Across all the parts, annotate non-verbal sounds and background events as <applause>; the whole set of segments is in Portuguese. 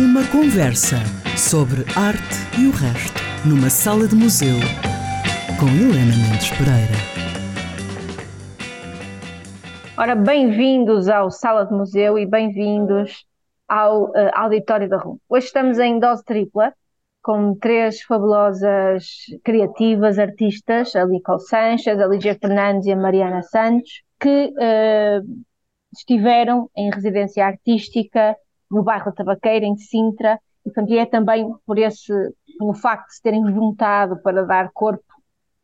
Uma conversa sobre arte e o resto, numa sala de museu, com Helena Mendes Pereira. Ora, bem-vindos ao Sala de Museu e bem-vindos ao uh, Auditório da RUM. Hoje estamos em dose tripla, com três fabulosas criativas, artistas, a Nicole Sanches, a Lígia Fernandes e a Mariana Santos, que uh, estiveram em residência artística no bairro da Tabaqueira, em Sintra, e portanto, é também por esse, pelo facto de se terem juntado para dar corpo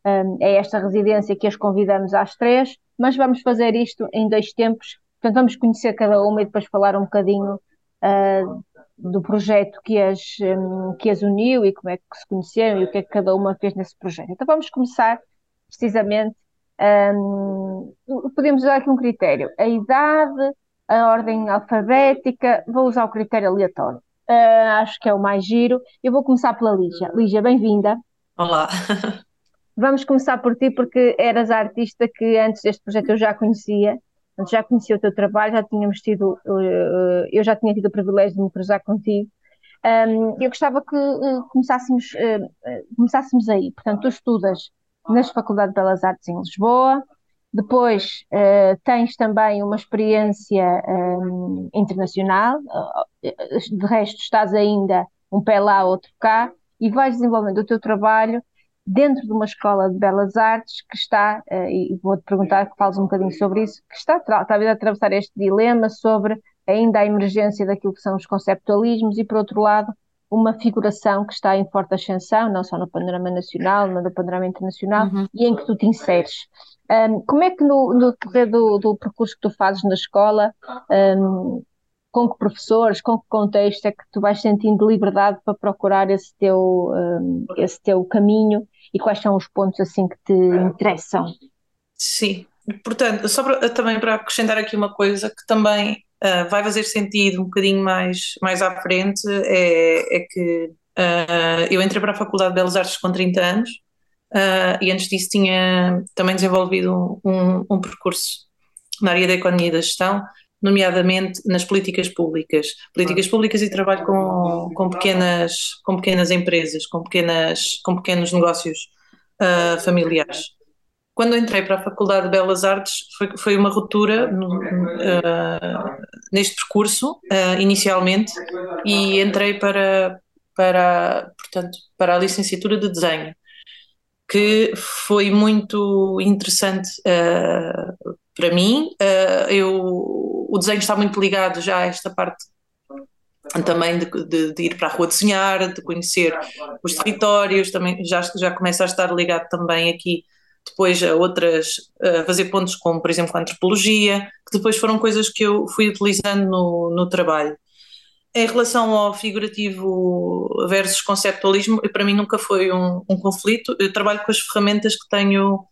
um, a esta residência que as convidamos às três, mas vamos fazer isto em dois tempos, portanto vamos conhecer cada uma e depois falar um bocadinho uh, do projeto que as, um, que as uniu e como é que se conheceram e o que é que cada uma fez nesse projeto. Então vamos começar precisamente um, podemos usar aqui um critério: a idade, a ordem alfabética, vou usar o critério aleatório. Uh, acho que é o mais giro. Eu vou começar pela Lígia. Lígia, bem-vinda. Olá. Vamos começar por ti, porque eras a artista que antes deste projeto eu já conhecia, já conhecia o teu trabalho, já tínhamos tido, uh, eu já tinha tido o privilégio de me cruzar contigo. Um, eu gostava que uh, começássemos, começássemos aí. Portanto, tu estudas na Faculdade de Belas Artes em Lisboa. Depois uh, tens também uma experiência um, eh, internacional, de resto estás ainda um pé lá, outro cá, e vais desenvolvendo o teu trabalho dentro de uma escola de belas artes que está, uh, e vou-te perguntar que fales um bocadinho sobre isso, que está talvez a atravessar este dilema sobre ainda a emergência daquilo que são os conceptualismos e, por outro lado, uma figuração que está em forte ascensão, não só no panorama nacional, mas no panorama internacional, uhum. e em que tu te inseres. Um, como é que no, no decorrer do, do, percurso que tu fazes na escola, um, com que professores, com que contexto é que tu vais sentindo liberdade para procurar esse teu, um, esse teu caminho e quais são os pontos assim que te interessam? Sim, portanto, só para, também para acrescentar aqui uma coisa que também uh, vai fazer sentido um bocadinho mais, mais à frente é, é que uh, eu entrei para a Faculdade de Belas Artes com 30 anos uh, e antes disso tinha também desenvolvido um, um, percurso na área da economia e da gestão, nomeadamente nas políticas públicas, políticas públicas e trabalho com, com, pequenas, com pequenas empresas, com, pequenas, com pequenos negócios familiares. Quando entrei para a Faculdade de Belas Artes foi, foi uma ruptura uh, neste percurso uh, inicialmente e entrei para para portanto para a licenciatura de desenho que foi muito interessante uh, para mim eu o desenho está muito ligado já a esta parte também de, de, de, ir para a rua desenhar, de conhecer os territórios, também já, já começa a estar ligado também aqui depois a outras, a fazer pontos como, por exemplo, a antropologia, que depois foram coisas que eu fui utilizando no, no trabalho. Em relação ao figurativo versus conceptualismo, para mim nunca foi um, um conflito. Eu trabalho com as ferramentas que tenho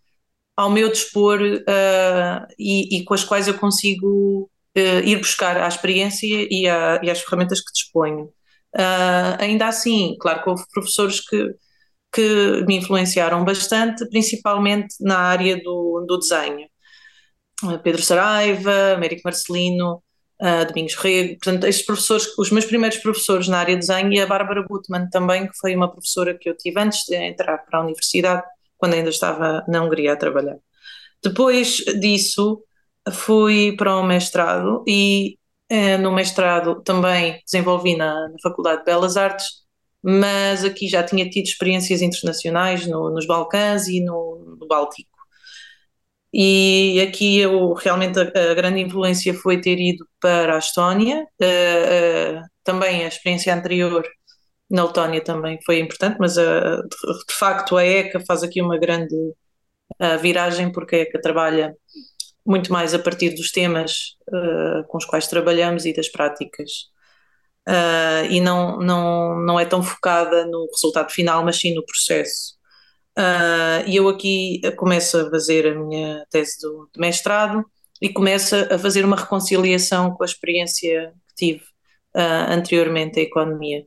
ao meu dispor uh, e, e, com as quais eu consigo uh, ir buscar a experiência e, a, e, as ferramentas que disponho. Uh, ainda assim, claro que houve professores que que me influenciaram bastante, principalmente na área do, do desenho. Pedro Saraiva, Américo Marcelino, uh, Domingos Rego, portanto, estes professores, os meus primeiros professores na área de desenho e a Bárbara Gutmann também, que foi uma professora que eu tive antes de entrar para a universidade, quando ainda estava na Hungria a trabalhar. Depois disso, fui para o mestrado e eh, no mestrado também desenvolvi na, na Faculdade de Belas Artes mas aqui já tinha tido experiências internacionais no, nos Balcãs e no, no, Báltico. E aqui eu realmente a, a, grande influência foi ter ido para a Estónia, uh, uh, também a experiência anterior na Letónia também foi importante, mas uh, de, de, facto a ECA faz aqui uma grande viragem, porque a ECA trabalha muito mais a partir dos temas com os quais trabalhamos e das práticas e não, não, não é tão focada no resultado final, mas sim no processo. Uh, e eu aqui começo a fazer a minha tese do, de mestrado e começo a fazer uma reconciliação com a experiência que tive uh, anteriormente à economia.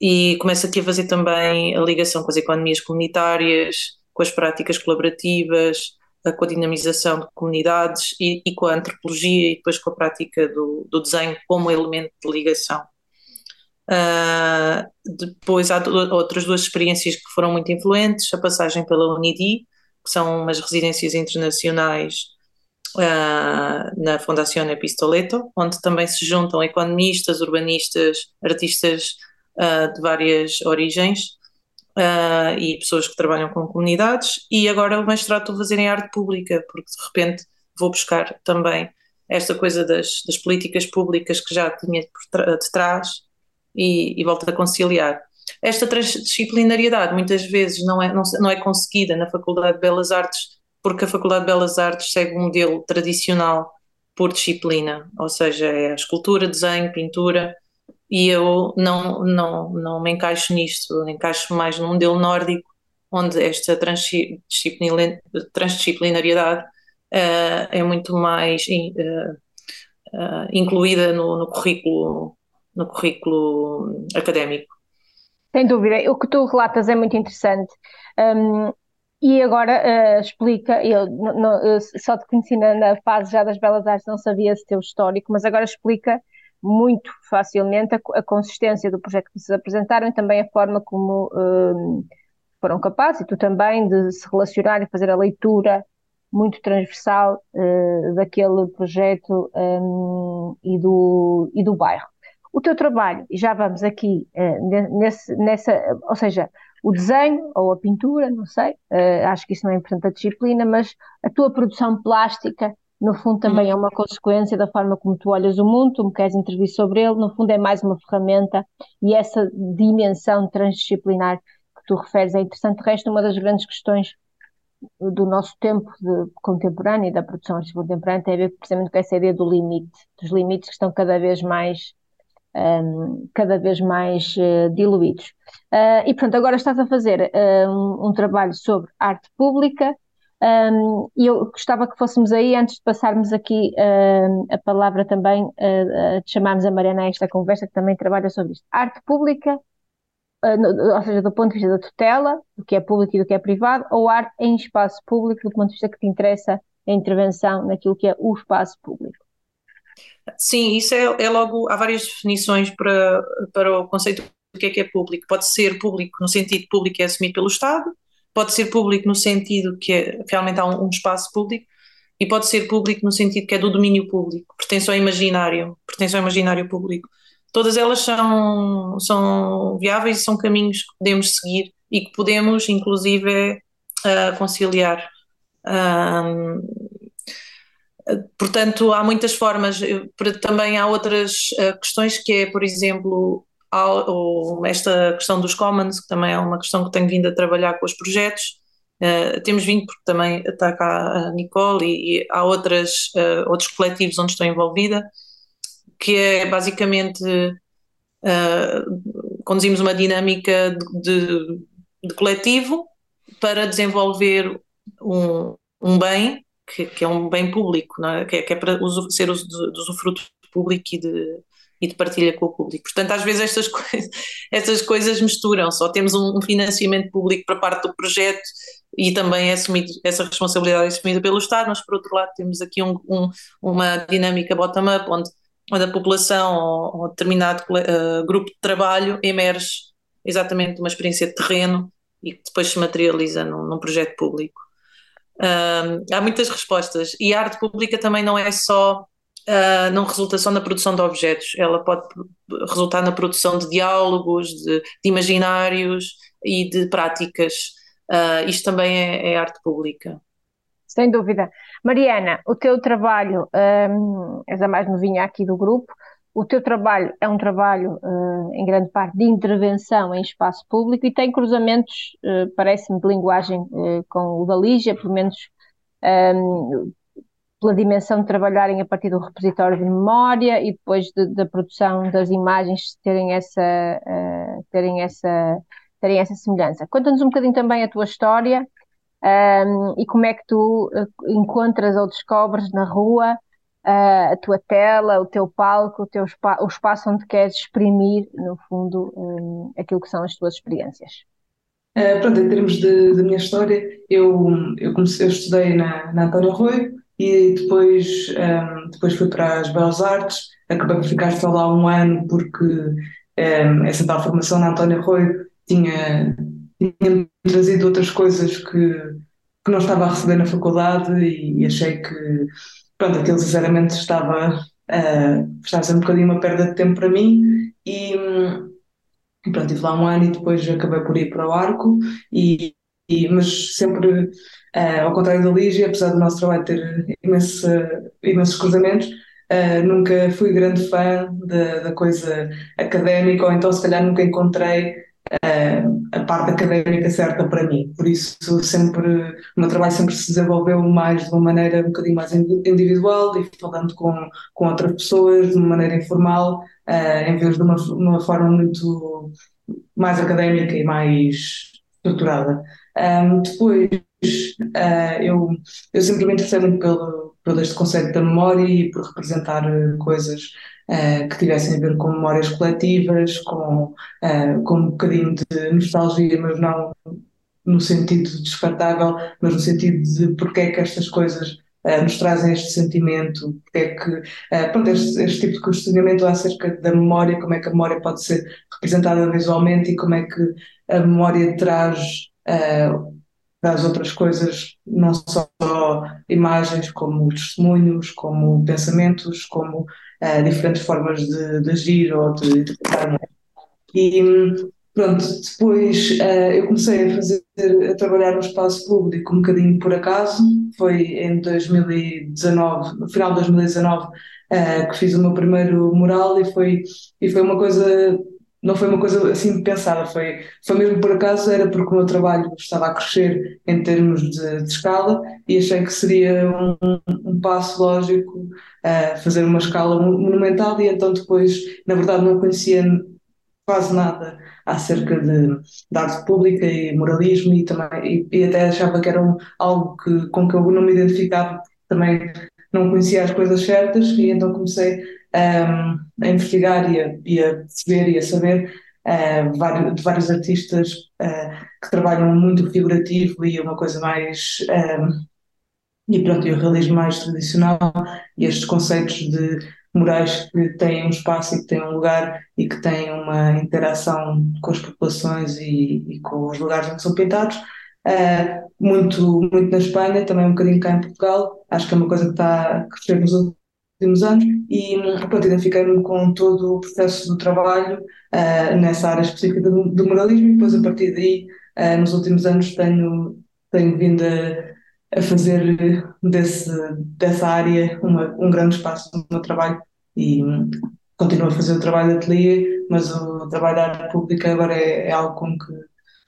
E começo aqui a fazer também a ligação com as economias comunitárias, com as práticas colaborativas, com a dinamização de comunidades e, e, com a antropologia e depois com a prática do, do desenho como elemento de ligação. Uh, depois há outras duas experiências que foram muito influentes, a passagem pela Unidi, que são umas residências internacionais uh, na Fundação Epistoleto, onde também se juntam economistas, urbanistas, artistas uh, de várias origens e pessoas que trabalham com comunidades, e agora o mestrado estou a fazer em arte pública, porque de repente vou buscar também esta coisa das, das políticas públicas que já tinha de trás e, e volta a conciliar. Esta transdisciplinariedade muitas vezes não é, não, não é conseguida na Faculdade de Belas Artes, porque a Faculdade de Belas Artes segue um modelo tradicional por disciplina, ou seja, é escultura, desenho, pintura, e eu não, não, não me encaixo nisto, encaixo mais num modelo nórdico, onde esta transdisciplinariedade uh, é muito mais uh, uh, incluída no, no currículo no currículo académico. Sem dúvida, o que tu relatas é muito interessante. Um, e agora uh, explica, eu, eu, só te conheci na, na, fase já das belas artes, não sabia esse teu histórico, mas agora explica muito facilmente a, a consistência do projeto que vocês apresentaram e também a forma como um, foram capazes, e tu também, de se relacionar e fazer a leitura muito transversal uh, daquele projeto um, e, do, e do bairro. O teu trabalho, e já vamos aqui uh, nesse, nessa, ou seja, o desenho ou a pintura, não sei, uh, acho que isso não é importante a disciplina, mas a tua produção plástica, no fundo, também é uma consequência da forma como tu olhas o mundo, tu me queres intervir sobre ele, no fundo, é mais uma ferramenta e essa dimensão transdisciplinar que tu referes é interessante. De resto, uma das grandes questões do nosso tempo contemporâneo e da produção contemporânea tem a ver precisamente com essa ideia do limite, dos limites que estão cada vez mais um, cada vez mais uh, diluídos. Uh, e, portanto, agora estás a fazer uh, um, um, trabalho sobre arte pública um, e eu gostava que fôssemos aí, antes de passarmos aqui a palavra também, uh, chamarmos a Mariana a esta conversa, que também trabalha sobre isto. Arte pública, no, ou seja, do ponto de vista da tutela, do que é público e do que é privado, ou arte em espaço público, do ponto de vista que te interessa a intervenção naquilo que é o espaço público. Sim, isso é, é, logo, há várias definições para, para o conceito do que é que é público. Pode ser público no sentido público é assumido pelo Estado, pode ser público no sentido que é, realmente há um, um, espaço público, e pode ser público no sentido que é do domínio público, pertence ao imaginário, pertence ao imaginário público. Todas elas são, são viáveis e são caminhos que podemos seguir e que podemos, inclusive, uh, conciliar. Um, Portanto, há muitas formas, também há outras eh, questões que é, por exemplo, esta questão dos commons, que também é uma questão que tenho vindo a trabalhar com os projetos. Uh, temos vindo, porque também está cá a Nicole e, e há outras, uh, outros coletivos onde estou envolvida, que é basicamente uh, conduzimos uma dinâmica de, de, de coletivo para desenvolver um, um bem que, que, é um bem público, é? que, é, que, é, para uso, ser uso de, de usufruto público e de, e de partilha com o público. Portanto, às vezes estas, <laughs> estas coisas misturam-se, ou temos um, financiamento público para parte do projeto e também é assumido, essa responsabilidade é assumida pelo Estado, mas por outro lado temos aqui um, um, uma dinâmica bottom-up, onde, onde a população ou, ou determinado uh, grupo de trabalho emerge exatamente de uma experiência de terreno e que depois se materializa num, num projeto público há muitas respostas e a arte pública também não é só, uh, não resulta só na produção de objetos, ela pode resultar na produção de diálogos, de, de imaginários e de práticas. Uh, isto também é, é, arte pública. Sem dúvida. Mariana, o teu trabalho, um, és a mais novinha aqui do grupo, o teu trabalho é um trabalho, uh, em grande parte, de intervenção em espaço público e tem cruzamentos, uh, parece-me, de linguagem uh, com o da Lígia, pelo menos um, ehm, pela dimensão de trabalharem a partir do repositório de memória e depois de, da produção das imagens terem essa, terem essa, terem essa semelhança. Conta-nos um bocadinho também a tua história um, ehm, e como é que tu encontras ou descobres na rua a tua tela, o teu palco, o, teu o espaço onde queres exprimir, no fundo, um, aquilo que são as tuas experiências. Uh, pronto, em termos de minha história, eu, eu, comecei, eu estudei na, na António Arroio e depois, um, depois fui para as Belas Artes, acabei por ficar só lá um ano porque um, essa tal formação na Antónia Rui tinha, tinha trazido outras coisas que, que não estava a receber na faculdade e, e achei que, pronto, aquilo sinceramente estava, uh, estava a ser um bocadinho uma perda de tempo para mim e, e pronto, estive lá um ano e depois acabei por ir para o Arco e, e mas sempre uh, ao contrário da Lígia, apesar do nosso trabalho ter imenso, imensos cruzamentos, Uh, nunca fui grande fã da, da coisa académica, ou então se calhar nunca encontrei a parte académica certa para mim. Por isso, sempre, o meu trabalho sempre se desenvolveu mais de uma maneira um bocadinho mais individual e falando com, com outras pessoas de uma maneira informal, uh, em vez de uma, uma forma muito mais académica e mais estruturada. Depois, eu, eu sempre me interessei muito pelo pelo este conceito da memória e por representar uh, coisas uh, que tivessem a ver com memórias coletivas, com, uh, com um bocadinho de nostalgia, mas não no sentido descartável, mas no sentido de porque é que estas coisas nos trazem este sentimento, porque é que, pronto, este, este, tipo de questionamento acerca da memória, como é que a memória pode ser representada visualmente e como é que a memória traz das outras coisas, não só imagens, como testemunhos, como pensamentos, como diferentes formas de, de agir ou de interpretar. E pronto, depois uh, eu comecei a fazer, a trabalhar no espaço público um bocadinho por acaso, foi em 2019, no final de 2019, uh, eh, que fiz o meu primeiro mural e foi, e foi uma coisa não foi uma coisa assim pensada, foi, foi mesmo por acaso, era porque o meu trabalho estava a crescer em termos de, de escala e achei que seria um, um passo lógico uh, fazer uma escala monumental e então depois, na verdade, não conhecia quase nada acerca de, de arte pública e moralismo e, também, e, e até achava que era um, algo que, com que eu não me identificava, também não conhecia as coisas certas e então comecei um, a investigar e a, e a, perceber e a saber uh, vários, de vários artistas uh, que trabalham muito figurativo e uma coisa mais. Um, e pronto, e o realismo mais tradicional e estes conceitos de morais que têm um espaço e que têm um lugar e que têm uma interação com as populações e, e com os lugares onde são pintados. Uh, muito, muito na Espanha, também um bocadinho cá em Portugal. Acho que é uma coisa que está a crescer nos últimos anos e pronto, identifiquei-me com todo o processo do trabalho uh, nessa área específica do, do, moralismo e depois a partir daí uh, nos últimos anos tenho, tenho vindo a, a fazer desse, dessa área uma, um grande espaço no meu trabalho e um, continuo a fazer o trabalho de ateliê, mas o trabalho da área pública agora é, é algo com que,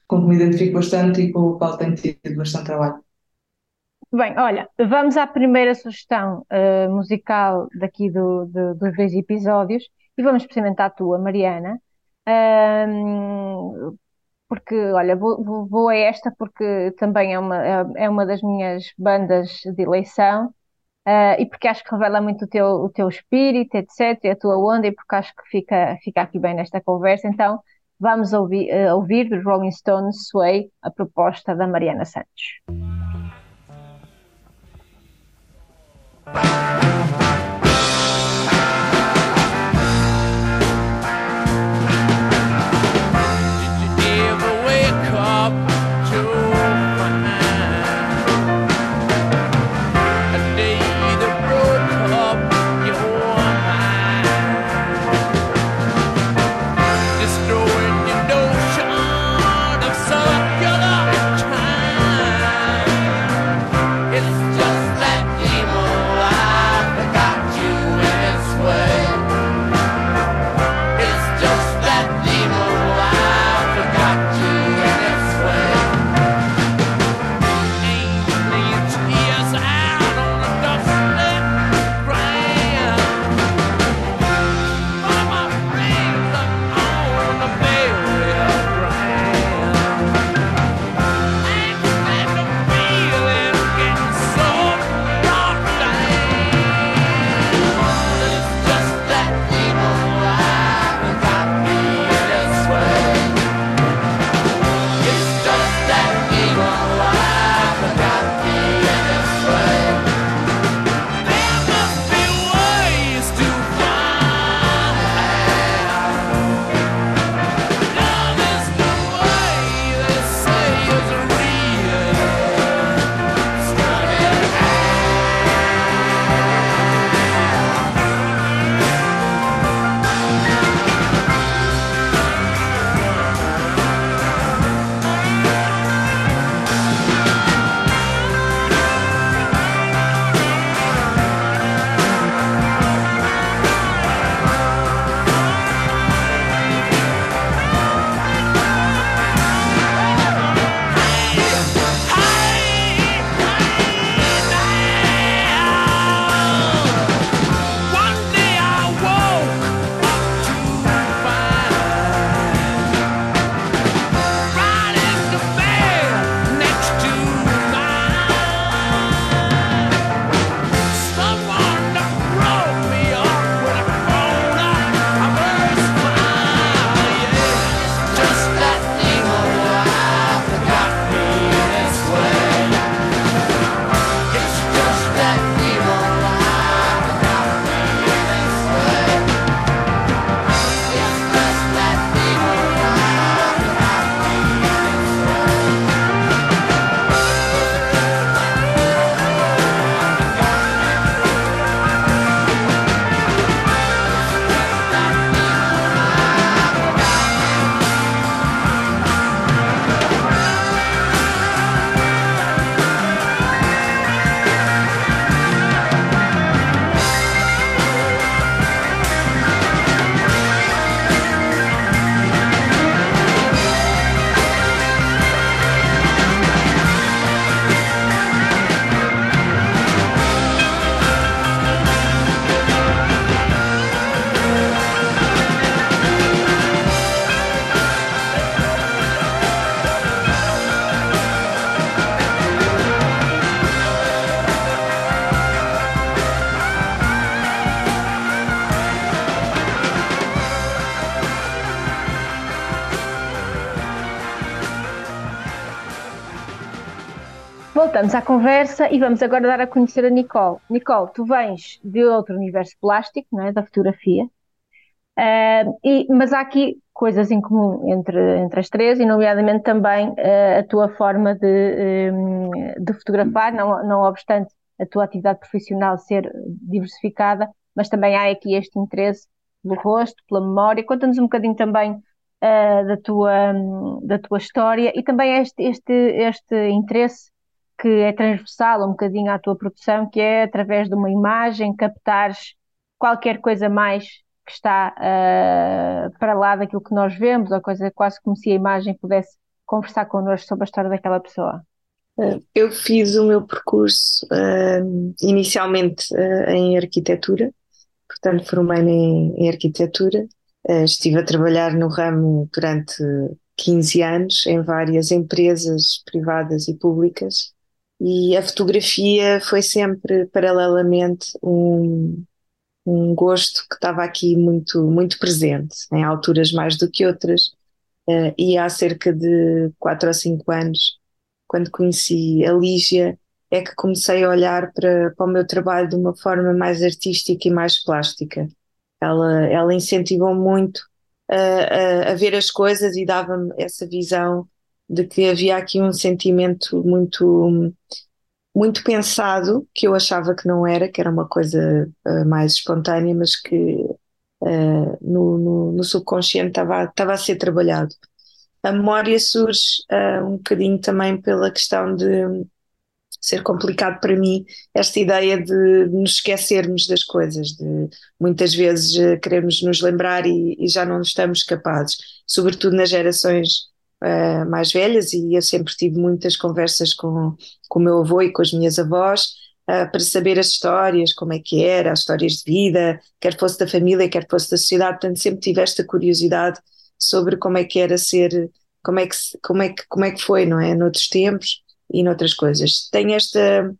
com que me identifico bastante e com o qual tenho tido bastante trabalho. Bem, olha, vamos à primeira sugestão uh, musical daqui do, do, dos dois episódios e vamos experimentar a tua, Mariana. Porque, olha, vou, vou, a esta porque também é uma, é, é uma das minhas bandas de eleição uh, e porque acho que revela muito o teu, o teu espírito, etc., e a tua onda, e porque acho que fica, fica aqui bem nesta conversa. Então, vamos ouvir, uh, ouvir dos Rolling Stones Sway, a proposta da Mariana Santos. Bye. Voltamos à conversa e vamos agora dar a conhecer a Nicole. Nicole, tu vens de outro universo plástico, não é? Da fotografia. Uh, e, mas há aqui coisas em comum entre, entre as três, e nomeadamente também uh, a tua forma de, um, de fotografar, não, não obstante a tua atividade profissional ser diversificada, mas também há aqui este interesse pelo rosto, pela memória. Conta-nos um bocadinho também da, tua, da tua história e também este, este, este interesse que é transversal um bocadinho à tua produção, que é através de uma imagem captares qualquer coisa mais que está uh, para lá daquilo que nós vemos, ou coisa quase como se a imagem pudesse conversar connosco sobre a história daquela pessoa. Eu fiz o meu percurso uh, inicialmente uh, em arquitetura, portanto formei-me em, em, arquitetura. estive a trabalhar no ramo durante 15 anos em várias empresas privadas e públicas e a fotografia foi sempre paralelamente um, um gosto que estava aqui muito, muito presente, em alturas mais do que outras. Uh, e há cerca de quatro ou cinco anos, quando conheci a Lígia, é que comecei a olhar para, para o meu trabalho de uma forma mais artística e mais plástica. Ela, ela incentivou muito a, a, a ver as coisas e dava-me essa visão de que havia aqui um sentimento muito muito pensado que eu achava que não era, que era uma coisa uh, mais espontânea, mas que uh, no, no, no, subconsciente estava a ser trabalhado. A memória surge uh, um bocadinho também pela questão de ser complicado para mim esta ideia de nos esquecermos das coisas, de muitas vezes queremos nos lembrar e, e já não estamos capazes, sobretudo nas gerações uh, mais velhas, e eu sempre tive muitas conversas com, com o meu avô e com as minhas avós uh, para saber as histórias, como é que era, as histórias de vida, quer fosse da família, quer fosse da sociedade, portanto sempre tive esta curiosidade sobre como é que era ser, como é que, como é que, como é que foi, não é, noutros tempos e noutras coisas. Tenho esta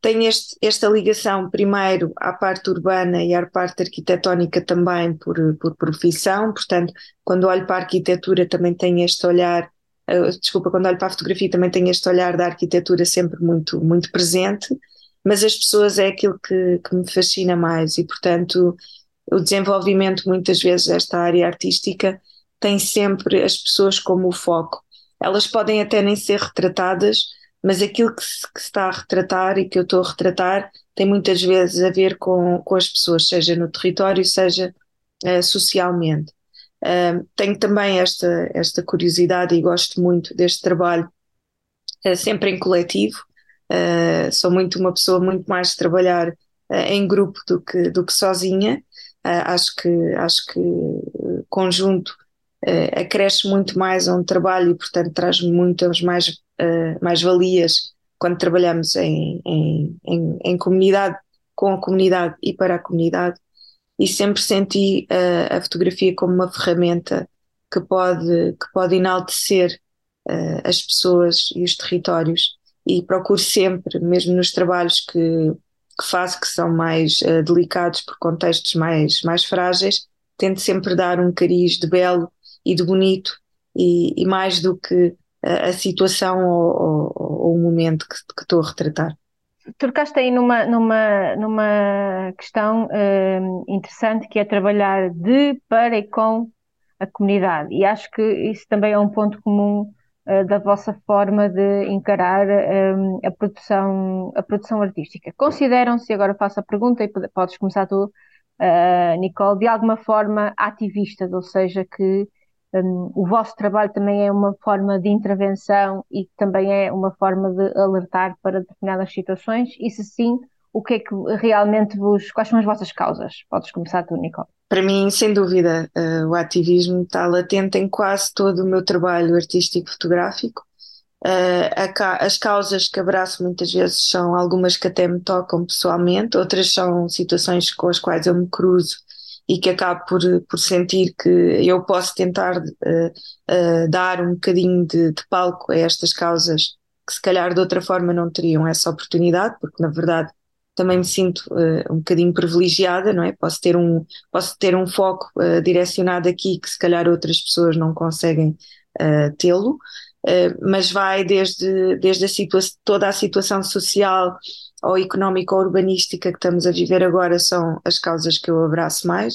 tem este, esta ligação primeiro à parte urbana e à parte arquitetónica também por, por profissão, portanto, quando olho para a arquitetura também tenho este olhar, uh, desculpa, quando olho para a fotografia também tenho este olhar da arquitetura sempre muito, muito presente, mas as pessoas é aquilo que, que me fascina mais e, portanto, o desenvolvimento muitas vezes desta área artística tem sempre as pessoas como o foco. Elas podem até nem ser retratadas, mas aquilo que se, que se, está a retratar e que eu estou a retratar tem muitas vezes a ver com, com as pessoas, seja no território, seja uh, socialmente. Uh, tenho também esta, esta curiosidade e gosto muito deste trabalho, uh, sempre em coletivo. sou muito uma pessoa muito mais de trabalhar em grupo do que, do que sozinha. acho que, acho que conjunto acresce muito mais a um trabalho e, portanto, traz muitas mais uh, mais-valias quando trabalhamos em, em, em, em, comunidade, com a comunidade e para a comunidade, e sempre senti uh, a fotografia como uma ferramenta que pode, que pode enaltecer uh, as pessoas e os territórios, e procuro sempre, mesmo nos trabalhos que, que faço, que são mais uh, delicados por contextos mais, mais frágeis, tento sempre dar um cariz de belo e de bonito, e, e mais do que a, situação ou, ou, ou, o momento que, que estou a retratar. Trocaste aí numa, numa, numa questão uh, interessante que é trabalhar de, para e com a comunidade, e acho que isso também é um ponto comum uh, da vossa forma de encarar a, produção, a produção artística. Consideram-se, agora faço a pergunta e podes começar tu, uh, Nicole, de alguma forma ativistas, ou seja, que um, o vosso trabalho também é uma forma de intervenção e também é uma forma de alertar para determinadas situações? E se sim, o que é que realmente vos. Quais são as vossas causas? Podes começar tu, Nicole. Para mim, sem dúvida, uh, o ativismo está latente em quase todo o meu trabalho artístico fotográfico. Uh, a, as causas que abraço muitas vezes são algumas que até me tocam pessoalmente, outras são situações com as quais eu me cruzo e que acabo por, por sentir que eu posso tentar uh, uh, dar um bocadinho de, de, palco a estas causas que se calhar de outra forma não teriam essa oportunidade, porque na verdade também me sinto uh, um bocadinho privilegiada, não é? Posso ter um, posso ter um foco direcionado aqui que se calhar outras pessoas não conseguem tê-lo. mas vai desde, desde a toda a situação social ou económica ou urbanística que estamos a viver agora são as causas que eu abraço mais,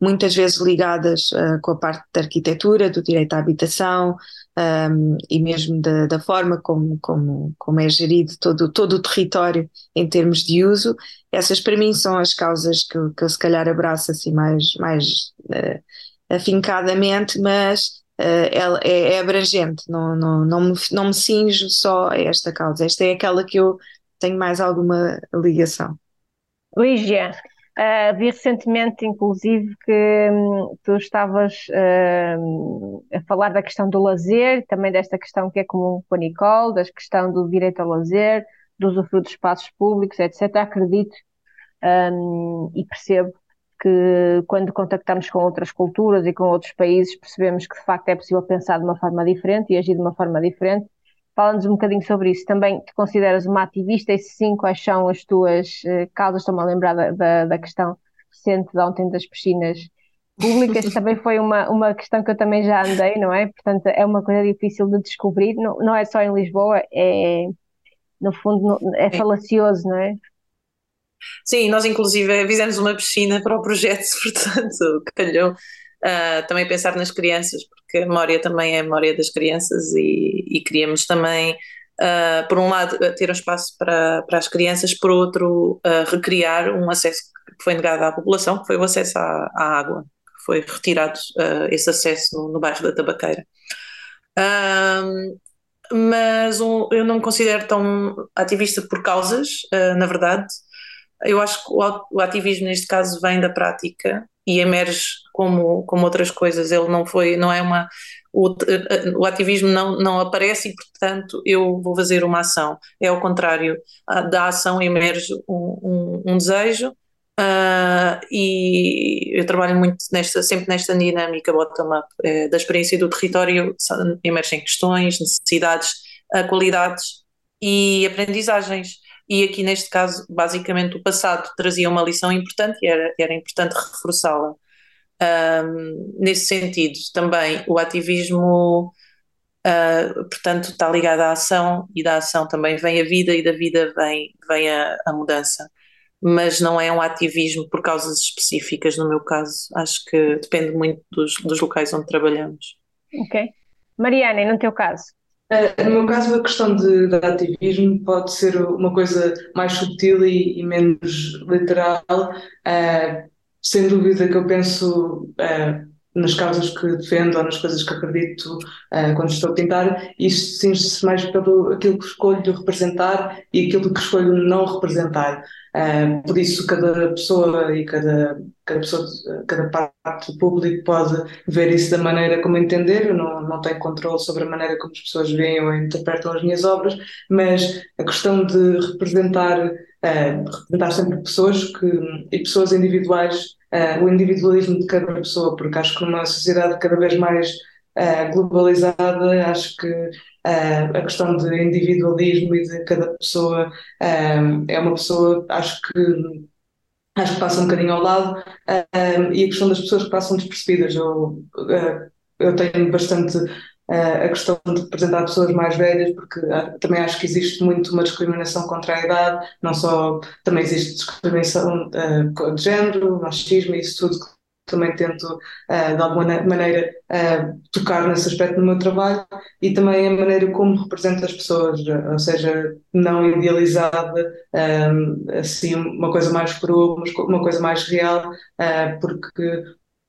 muitas vezes ligadas uh, com a parte da arquitetura, do direito à habitação um, e mesmo da, da, forma como, como, como é gerido todo, todo o território em termos de uso. Essas para mim são as causas que, que eu se calhar abraço assim mais, mais uh, afincadamente, mas uh, é, é, abrangente, não, não, não, me, não me cinjo só a esta causa. Esta é aquela que eu tenho mais alguma ligação. Lígia, uh, vi recentemente, inclusive, que um, tu estavas uh, a falar da questão do lazer, também desta questão que é comum com a Nicole, da questão do direito ao lazer, do usufruto de espaços públicos, etc. Acredito um, e percebo que quando contactamos com outras culturas e com outros países percebemos que de facto é possível pensar de uma forma diferente e agir de uma forma diferente Fala-nos um bocadinho sobre isso. Também te consideras uma ativista e se sim, quais são as tuas uh, causas? Estou-me a lembrar da, da, da, questão recente de ontem das piscinas públicas. também foi uma, uma questão que eu também já andei, não é? Portanto, é uma coisa difícil de descobrir. Não, não é só em Lisboa, é, no fundo, é falacioso, não é? Sim, nós inclusive fizemos uma piscina para o projeto, <laughs> portanto, calhou uh, também pensar nas crianças, porque a memória também é a memória das crianças e, e queríamos também, uh, por um lado, ter um espaço para, para as crianças, por outro, uh, recriar um acesso que foi negado à população, que foi o acesso à, à água, que foi retirado esse acesso no, no, bairro da Tabaqueira. mas um, eu não me considero tão ativista por causas, na verdade, eu acho que o, ativismo neste caso vem da prática e emerge como, como outras coisas. Ele não foi, não é uma. O, o ativismo não, não aparece e, portanto, eu vou fazer uma ação. É ao contrário, da ação emerge um, um, um desejo. Uh, e eu trabalho muito nesta, sempre nesta dinâmica bottom-up, é, da experiência do território, emergem questões, necessidades, qualidades e aprendizagens e aqui neste caso, basicamente, o passado trazia uma lição importante e era, era importante reforçá-la. Um, nesse sentido, também o ativismo, uh, portanto, está ligado à ação e da ação também vem a vida e da vida vem, vem a, a mudança. Mas não é um ativismo por causas específicas, no meu caso. Acho que depende muito dos, dos locais onde trabalhamos. Ok. Mariana, e no teu caso? Uh, no meu caso, a questão de, de, ativismo pode ser uma coisa mais sutil e, e menos literal. Uh, sem dúvida que eu penso uh, nas causas que defendo ou nas coisas que acredito quando estou a pintar, isso cinge-se mais pelo aquilo que escolho representar e aquilo que escolho não representar. Uh, por isso, cada pessoa e cada, cada, pessoa, cada parte do público pode ver isso da maneira como entender. Eu não, não tenho controle sobre a maneira como as pessoas veem ou interpretam as minhas obras, mas a questão de representar, uh, representar sempre pessoas que, e pessoas individuais, uh, o individualismo de cada pessoa, porque acho que numa sociedade cada vez mais globalizada, acho que uh, a questão de individualismo e de cada pessoa uh, é uma pessoa, acho que acho que passa um bocadinho ao lado uh, e a questão das pessoas que passam despercebidas. Eu, eu tenho bastante a questão de representar pessoas mais velhas, porque também acho que existe muito uma discriminação contra a idade, não só, também existe discriminação de género, machismo e isso tudo também tento uh, de alguma maneira uh, tocar nesse aspecto no meu trabalho e também a maneira como represento as pessoas, ou seja, não idealizada, um, assim uma coisa mais crua, uma coisa mais real, uh, porque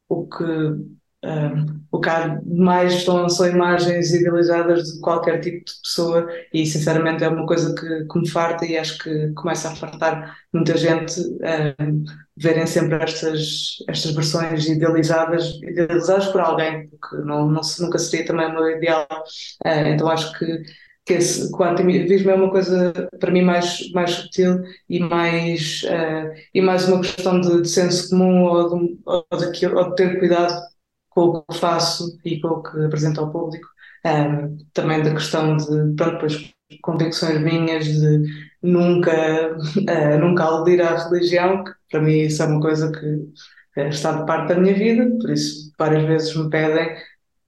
o que um, o que há mais são imagens idealizadas de qualquer tipo de pessoa e sinceramente é uma coisa que, que me farta e acho que começa a fartar muita gente um, verem sempre estas, estas versões idealizadas, idealizadas por alguém, porque não, não, nunca seria também o meu ideal. Uh, então acho que, que esse quantimismo é uma coisa para mim mais, mais sutil e mais, uh, e mais uma questão de, de senso comum ou de, ou, de, ou de ter cuidado com o que faço e com o que apresento ao público. Um, também da questão de, pronto, depois convicções minhas de nunca, uh, <laughs> nunca aludir à religião, que para mim isso é uma coisa que uh, está de parte da minha vida, por isso várias vezes me pedem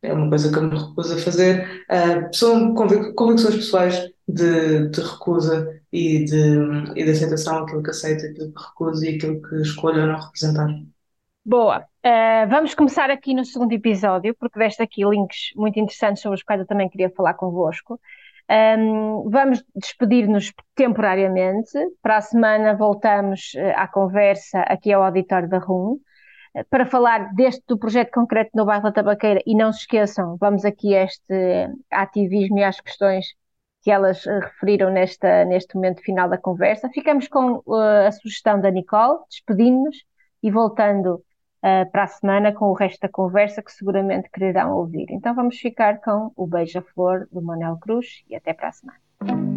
é uma coisa que eu me recuso a fazer. Uh, são convicções pessoais de, de recusa e de, e de aceitação, aquilo que aceito, aquilo que recuso e aquilo que escolho não representar. Boa. Uh, vamos começar aqui no segundo episódio, porque deste aqui links muito interessantes sobre os quais eu também queria falar convosco. Um, vamos despedir-nos temporariamente. Para a semana voltamos uh, à conversa aqui ao auditório da RUM uh, para falar deste do projeto concreto no bairro da Tabaqueira e não se esqueçam, vamos aqui a este ativismo e às questões que elas uh, referiram nesta, neste momento final da conversa. Ficamos com a sugestão da Nicole, despedindo-nos e voltando uh, para a semana com o resto da conversa que seguramente quererão ouvir. Então vamos ficar com o Beija-Flor do Manuel Cruz e até para a semana.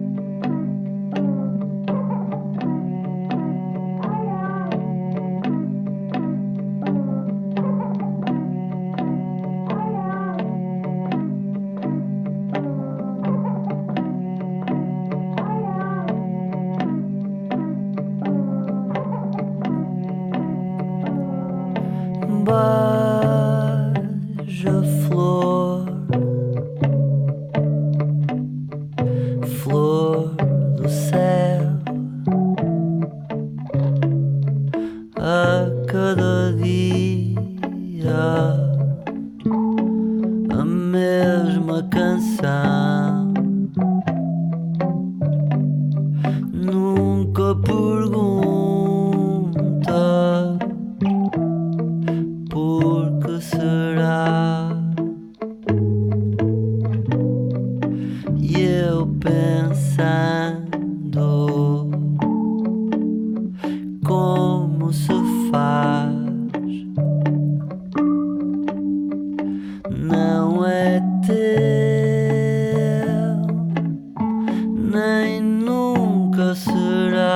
world.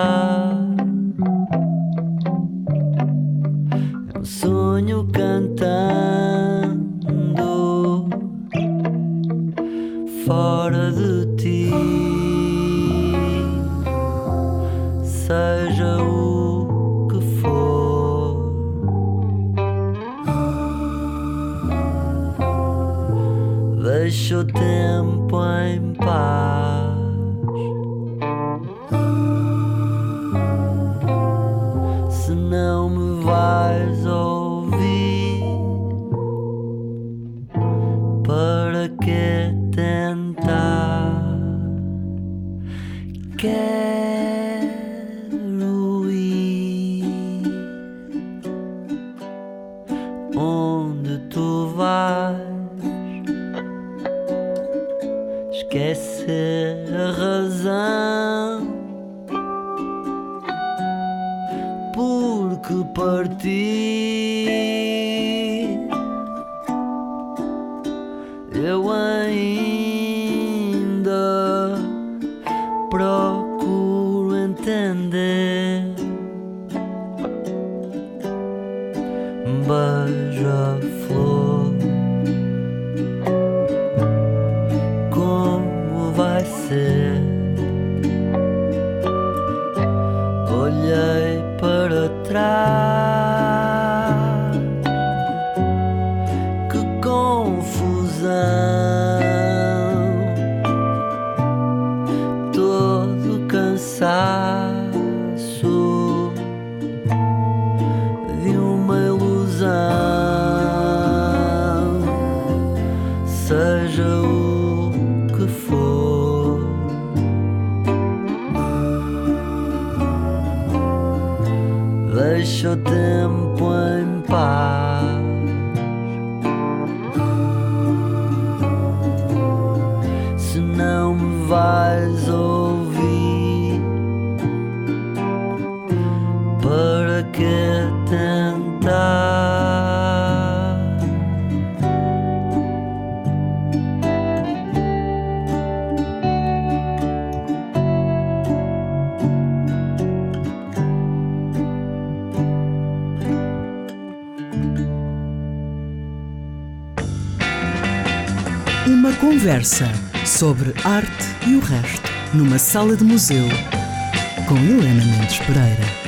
love. que partir. deixa o tempo em paz. Conversa sobre arte e o resto, numa sala de museu, com Helena Mendes Pereira.